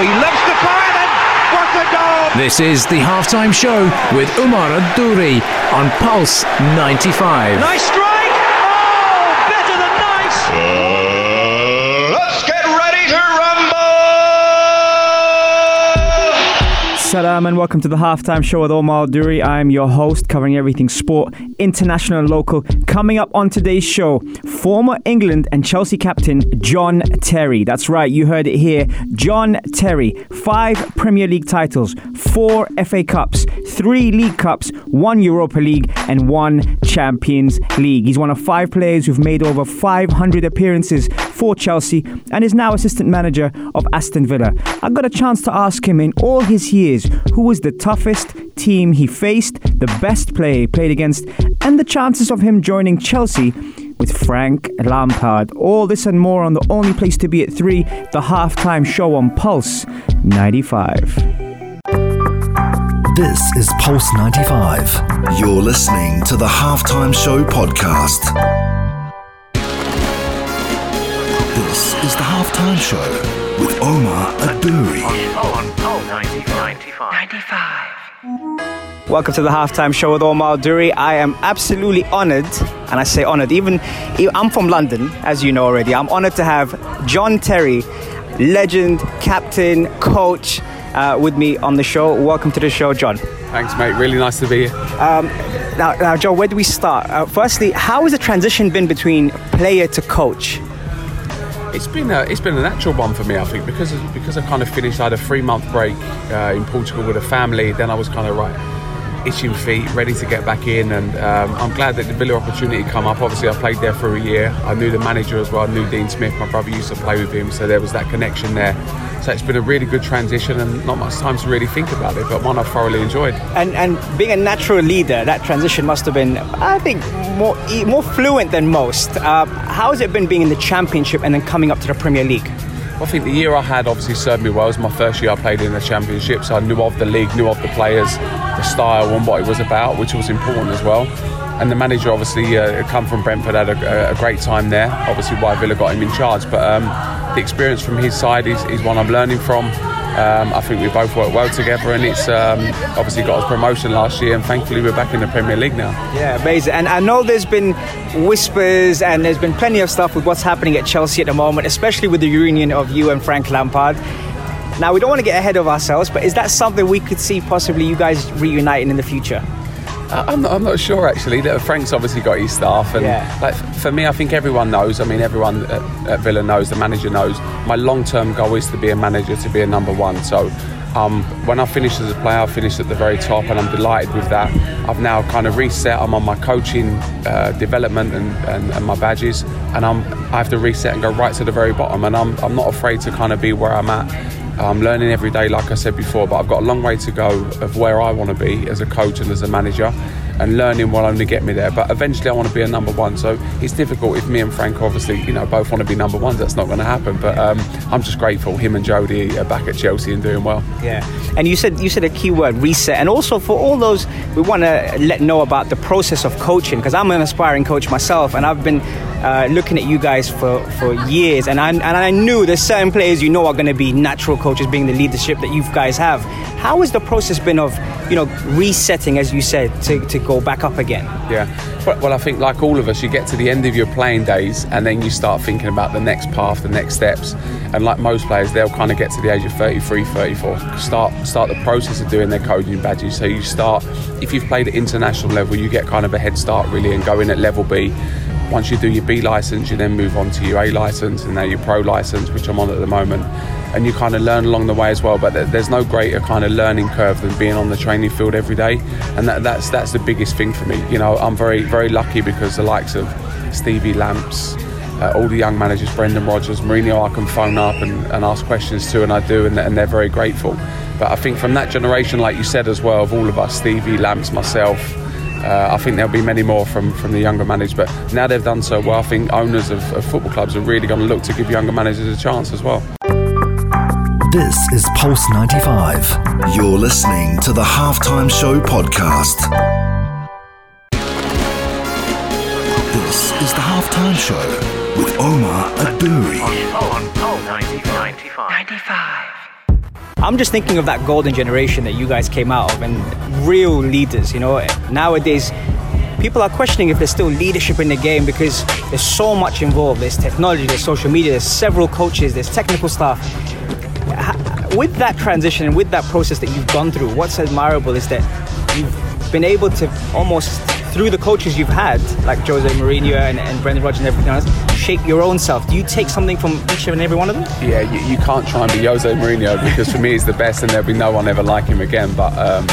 He loves the fire and what a goal! This is the halftime show with Omar Adouri on Pulse 95. Nice strike! Oh, better than nice! Salam and welcome to the halftime show with Omar Duri. I'm your host, covering everything sport, international and local. Coming up on today's show, former England and Chelsea captain John Terry. That's right, you heard it here. John Terry, five Premier League titles, four FA Cups, three League Cups, one Europa League, and one Champions League. He's one of five players who've made over 500 appearances for Chelsea and is now assistant manager of Aston Villa. I got a chance to ask him in all his years who was the toughest team he faced, the best player he played against, and the chances of him joining Chelsea with Frank Lampard. All this and more on the only place to be at 3, the halftime show on Pulse 95. This is Pulse 95. You're listening to the Halftime Show podcast. Halftime Show with Omar Adouri. Welcome to the halftime show with Omar Duri. I am absolutely honored, and I say honored, even I'm from London, as you know already. I'm honored to have John Terry, legend, captain, coach, uh, with me on the show. Welcome to the show, John. Thanks, mate. Really nice to be here. Now, now Joe, where do we start? Uh, firstly, how has the transition been between player to coach? It's been a it's been a natural one for me, I think, because because I kind of finished. I had a three month break uh, in Portugal with a family. Then I was kind of right, itching feet, ready to get back in, and um, I'm glad that the Villa opportunity come up. Obviously, I played there for a year. I knew the manager as well. I knew Dean Smith. My brother used to play with him, so there was that connection there. So it's been a really good transition, and not much time to really think about it, but one I've thoroughly enjoyed. And and being a natural leader, that transition must have been, I think, more more fluent than most. Uh, how has it been being in the Championship and then coming up to the Premier League? I think the year I had obviously served me well. It was my first year I played in the Championship, so I knew of the league, knew of the players, the style, and what it was about, which was important as well. And the manager obviously uh, come from Brentford, had a, a great time there. Obviously, why Villa got him in charge, but um, the experience from his side is, is one I'm learning from. Um, I think we both work well together, and it's um, obviously got us promotion last year, and thankfully we're back in the Premier League now. Yeah, amazing. And I know there's been whispers and there's been plenty of stuff with what's happening at Chelsea at the moment, especially with the reunion of you and Frank Lampard. Now, we don't want to get ahead of ourselves, but is that something we could see possibly you guys reuniting in the future? Uh, I'm not, I'm not sure actually. That Frank's obviously got his staff, and Yeah. like for me, I think everyone knows. I mean, everyone at, at Villa knows. The manager knows. My long-term goal is to be a manager, to be a number one. So. Um, when I finished as a player, I finished at the very top, and I'm delighted with that. I've now kind of reset. I'm on my coaching uh, development and, and, and my badges, and I'm, I have to reset and go right to the very bottom. And I'm, I'm not afraid to kind of be where I'm at. I'm learning every day, like I said before, but I've got a long way to go of where I want to be as a coach and as a manager. And learning will only get me there. But eventually, I want to be a number one. So it's difficult if me and Frank, obviously, you know, both want to be number ones. That's not going to happen. But um, I'm just grateful. Him and Jody are back at Chelsea and doing well. Yeah, and you said you said a key word reset, and also for all those we want to let know about the process of coaching because I'm an aspiring coach myself, and I've been uh, looking at you guys for, for years, and I and I knew there's certain players you know are going to be natural coaches, being the leadership that you guys have. How has the process been of you know resetting, as you said, to, to go back up again? Yeah. Well, I think like all of us, you get to the end of your playing days and then you start thinking about the next path, the next steps. And like most players, they'll kind of get to the age of 33, 34, start start the process of doing their coaching badges. So you start, if you've played at international level, you get kind of a head start really and go in at level B. Once you do your B license, you then move on to your A license and now your pro license, which I'm on at the moment. And you kind of learn along the way as well. But there's no greater kind of learning curve than being on the training field every day. And that, that's that's the biggest thing for me. You know, I'm very very lucky because the likes of Stevie Lamps, uh, all the young managers, Brendan Rodgers, Mourinho, I can phone up and, and ask questions to, and I do, and, and they're very grateful. But I think from that generation, like you said as well, of all of us, Stevie, Lamps, myself, uh, I think there'll be many more from, from the younger managers. But now they've done so well, I think owners of, of football clubs are really going to look to give younger managers a chance as well. This is Pulse 95. You're listening to the Halftime Show podcast. This is the Halftime Show with Omar Adouri. I'm just thinking of that golden generation that you guys came out of and real leaders, you know. Nowadays, people are questioning if there's still leadership in the game because there's so much involved. There's technology, there's social media, there's several coaches, there's technical staff. With that transition and with that process that you've gone through, what's admirable is that you've been able to almost through the coaches you've had, like Jose Mourinho and, and Brendan Rodgers and everything else, shape your own self. Do you take something from each and every one of them? Yeah, you, you can't try and be Jose Mourinho because for me he's the best and there'll be no one ever like him again. But um,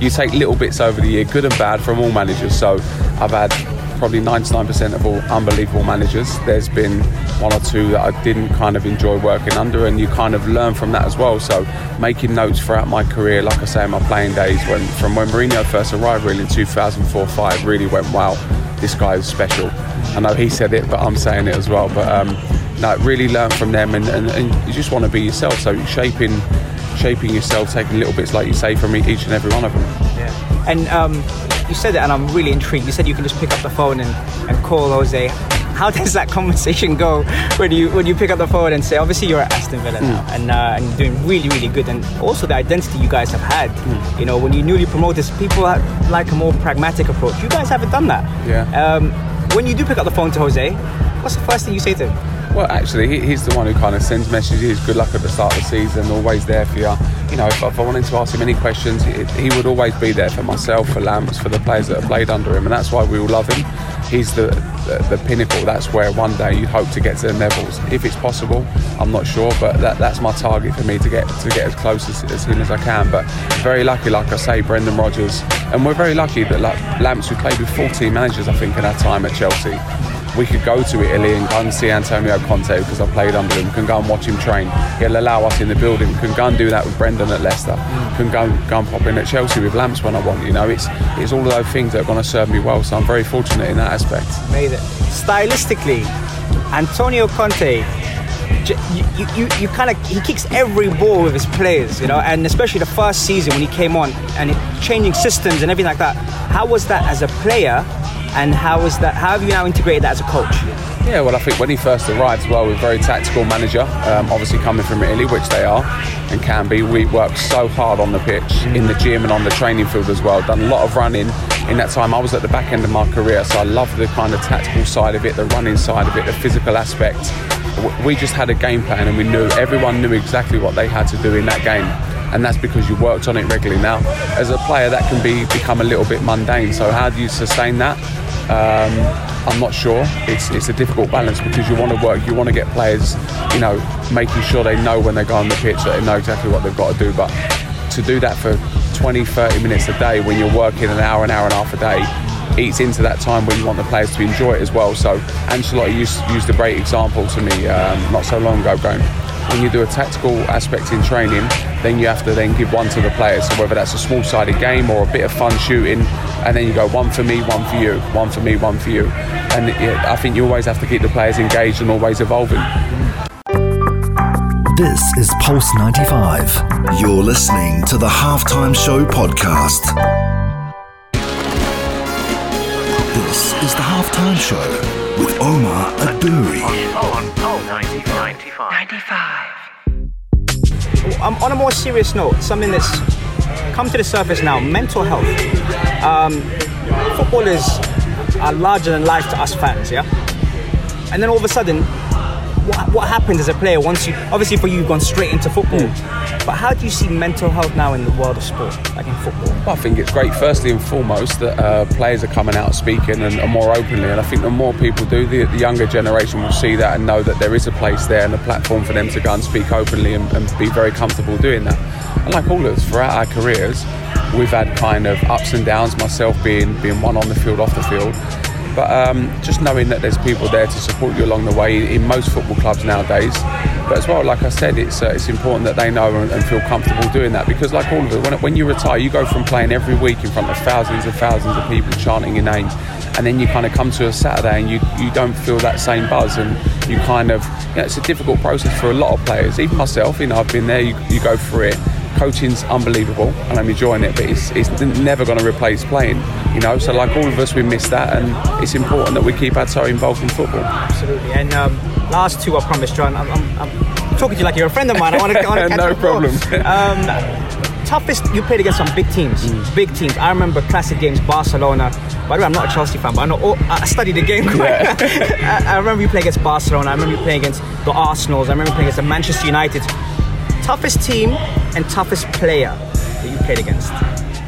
you take little bits over the year, good and bad, from all managers. So I've had probably 99% of all unbelievable managers. There's been one or two that I didn't kind of enjoy working under, and you kind of learn from that as well. So, making notes throughout my career, like I say, in my playing days, when from when Mourinho first arrived, really in 2004-5, really went wow. This guy is special. I know he said it, but I'm saying it as well. But um, no, really learn from them, and, and, and you just want to be yourself. So shaping, shaping yourself, taking little bits, like you say, from each and every one of them. Yeah. And um, you said it, and I'm really intrigued. You said you can just pick up the phone and, and call Jose. How does that conversation go when you when you pick up the phone and say, obviously you're at Aston Villa now, Hmm. and uh, and you're doing really really good, and also the identity you guys have had. You know, when you newly promoted, people like a more pragmatic approach. You guys haven't done that. Yeah. Um, when you do pick up the phone to Jose, what's the first thing you say to him? Well, actually, he, he's the one who kind of sends messages. Good luck at the start of the season. Always there for you. You know, if, if I wanted to ask him any questions, he, he would always be there for myself, for Lamps, for the players that have played under him, and that's why we all love him. He's the, the the pinnacle. That's where one day you hope to get to the levels. If it's possible, I'm not sure, but that, that's my target for me to get to get as close as, as soon as I can. But very lucky, like I say, Brendan Rodgers, and we're very lucky that like Lamps, we played with 14 managers, I think, in our time at Chelsea we could go to Italy and go and see Antonio Conte because I played under him, We can go and watch him train. He'll allow us in the building, We can go and do that with Brendan at Leicester, can go, go and pop in at Chelsea with Lamps when I want. You know, it's it's all of those things that are going to serve me well. So I'm very fortunate in that aspect. Amazing. Stylistically, Antonio Conte, you, you, you kind of he kicks every ball with his players, you know, and especially the first season when he came on and changing systems and everything like that. How was that as a player, and how was that? How have you now integrated that as a coach? Yeah, well, I think when he first arrived, as well, we're a very tactical manager. Um, obviously, coming from Italy, which they are and can be, we worked so hard on the pitch, in the gym, and on the training field as well. Done a lot of running. In that time, I was at the back end of my career, so I loved the kind of tactical side of it, the running side of it, the physical aspect. We just had a game plan, and we knew everyone knew exactly what they had to do in that game. And that's because you worked on it regularly. Now, as a player, that can be become a little bit mundane. So, how do you sustain that? Um, I'm not sure. It's it's a difficult balance because you want to work, you want to get players, you know, making sure they know when they go on the pitch that they know exactly what they've got to do. But to do that for 20, 30 minutes a day when you're working an hour, an hour and a half a day, eats into that time when you want the players to enjoy it as well. So Ancelotti used, used a great example to me um, not so long ago, going, when you do a tactical aspect in training, then you have to then give one to the players. So whether that's a small-sided game or a bit of fun shooting, and then you go one for me, one for you, one for me, one for you. And yeah, I think you always have to keep the players engaged and always evolving. This is Pulse 95. You're listening to the Halftime Show podcast. This is the Halftime Show with Omar Adouri. Um, on a more serious note, something that's come to the surface now: mental health. Um, footballers are larger than life to us fans, yeah. And then all of a sudden, what, what happens as a player once you? Obviously, for you, you've gone straight into football. But how do you see mental health now in the world of sport, like in football? I think it's great, firstly and foremost, that uh, players are coming out speaking and, and more openly. And I think the more people do, the, the younger generation will see that and know that there is a place there and a platform for them to go and speak openly and, and be very comfortable doing that. And like all of us, throughout our careers, we've had kind of ups and downs, myself being, being one on the field, off the field. But um, just knowing that there's people there to support you along the way in most football clubs nowadays. But as well, like I said, it's uh, it's important that they know and, and feel comfortable doing that because, like all of it, when, when you retire, you go from playing every week in front of thousands and thousands of people chanting your name, and then you kind of come to a Saturday and you you don't feel that same buzz, and you kind of you know, it's a difficult process for a lot of players, even myself. You know, I've been there. You, you go through it. Coaching's unbelievable, and I'm enjoying it, but it's, it's never going to replace playing. You know, so like all of us, we miss that, and it's important that we keep our toe involved in football. Absolutely. And um, last two, I promise, John. I'm, I'm, I'm talking to you like you're a friend of mine. I want to, I catch No problem. Um, toughest you played against some big teams, big teams. I remember classic games, Barcelona. By the way, I'm not a Chelsea fan, but I know all, I studied the game. Quite. I, I remember you playing against Barcelona. I remember you playing against the Arsenals. I remember playing against the Manchester United. Toughest team and toughest player that you played against.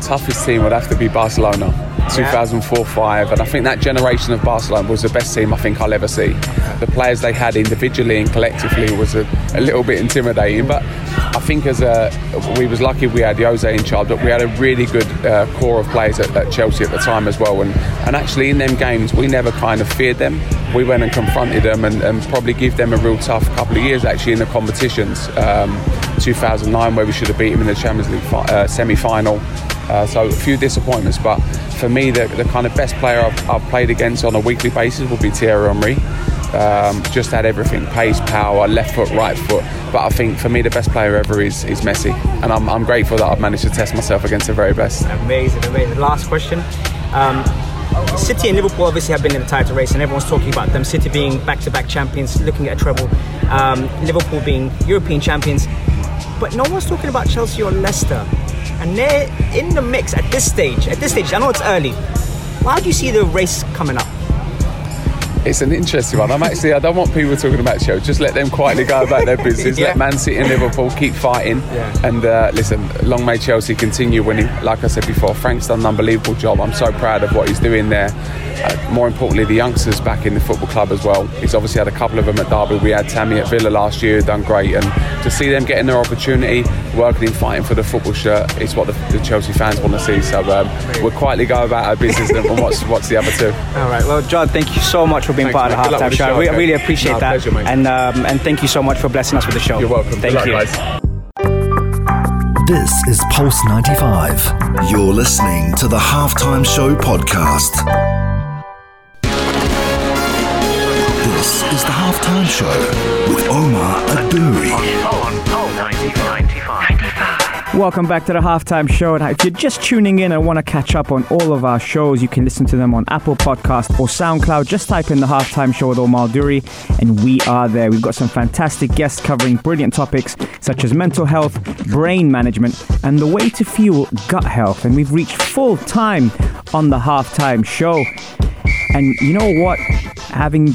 toughest team would have to be Barcelona, 2004-5, and I think that generation of Barcelona was the best team I think I'll ever see. The players they had individually and collectively was a, a little bit intimidating, but think as a we was lucky we had Jose in charge, but we had a really good uh, core of players at, at Chelsea at the time as well, and and actually in them games we never kind of feared them. We went and confronted them and, and probably give them a real tough couple of years actually in the competitions. Um, 2009 where we should have beat them in the Champions League fi- uh, semi-final. Uh, so a few disappointments, but for me, the, the kind of best player I've, I've played against on a weekly basis would be Thierry Henry. Um, just had everything: pace, power, left foot, right foot. But I think for me, the best player ever is, is Messi, and I'm, I'm grateful that I've managed to test myself against the very best. Amazing, amazing. Last question. Um, City and Liverpool obviously have been in the title race, and everyone's talking about them. City being back-to-back champions, looking at a treble. Um, Liverpool being European champions, but no one's talking about Chelsea or Leicester, and they're in the mix at this stage. At this stage, I know it's early. How do you see the race coming up? It's an interesting one. I'm actually, I don't want people talking about Chelsea. Just let them quietly go about their business. Yeah. Let Man City and Liverpool keep fighting. Yeah. And uh, listen, long may Chelsea continue winning. Like I said before, Frank's done an unbelievable job. I'm so proud of what he's doing there. Uh, more importantly, the youngsters back in the football club as well. He's obviously had a couple of them at Derby. We had Tammy at Villa last year, done great. And to see them getting their opportunity, working and fighting for the football shirt, is what the, the Chelsea fans want to see. So um, we'll quietly go about our business and watch, watch the other two. All right. Well, John, thank you so much for being Thanks, part of the halftime show. show, We okay? really appreciate No, that, pleasure, mate. and um, and thank you so much for blessing us with the show. You're welcome. Thank Good luck, you. guys. This is Pulse 95. You're listening to the Halftime Show podcast. Is the Halftime Show with Omar Adouri. Welcome back to the halftime show. Now, if you're just tuning in and want to catch up on all of our shows, you can listen to them on Apple Podcast or SoundCloud. Just type in the halftime show with Omar Duri, and we are there. We've got some fantastic guests covering brilliant topics such as mental health, brain management, and the way to fuel gut health. And we've reached full time on the halftime show. And you know what? Having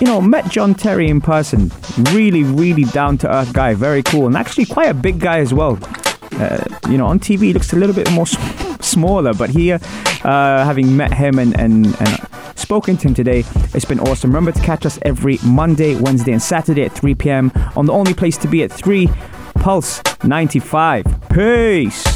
you know, met John Terry in person. Really, really down to earth guy. Very cool. And actually quite a big guy as well. Uh, you know, on TV he looks a little bit more smaller, but here, uh, having met him and, and, and spoken to him today, it's been awesome. Remember to catch us every Monday, Wednesday, and Saturday at 3 p.m. on the only place to be at 3 Pulse 95. Peace.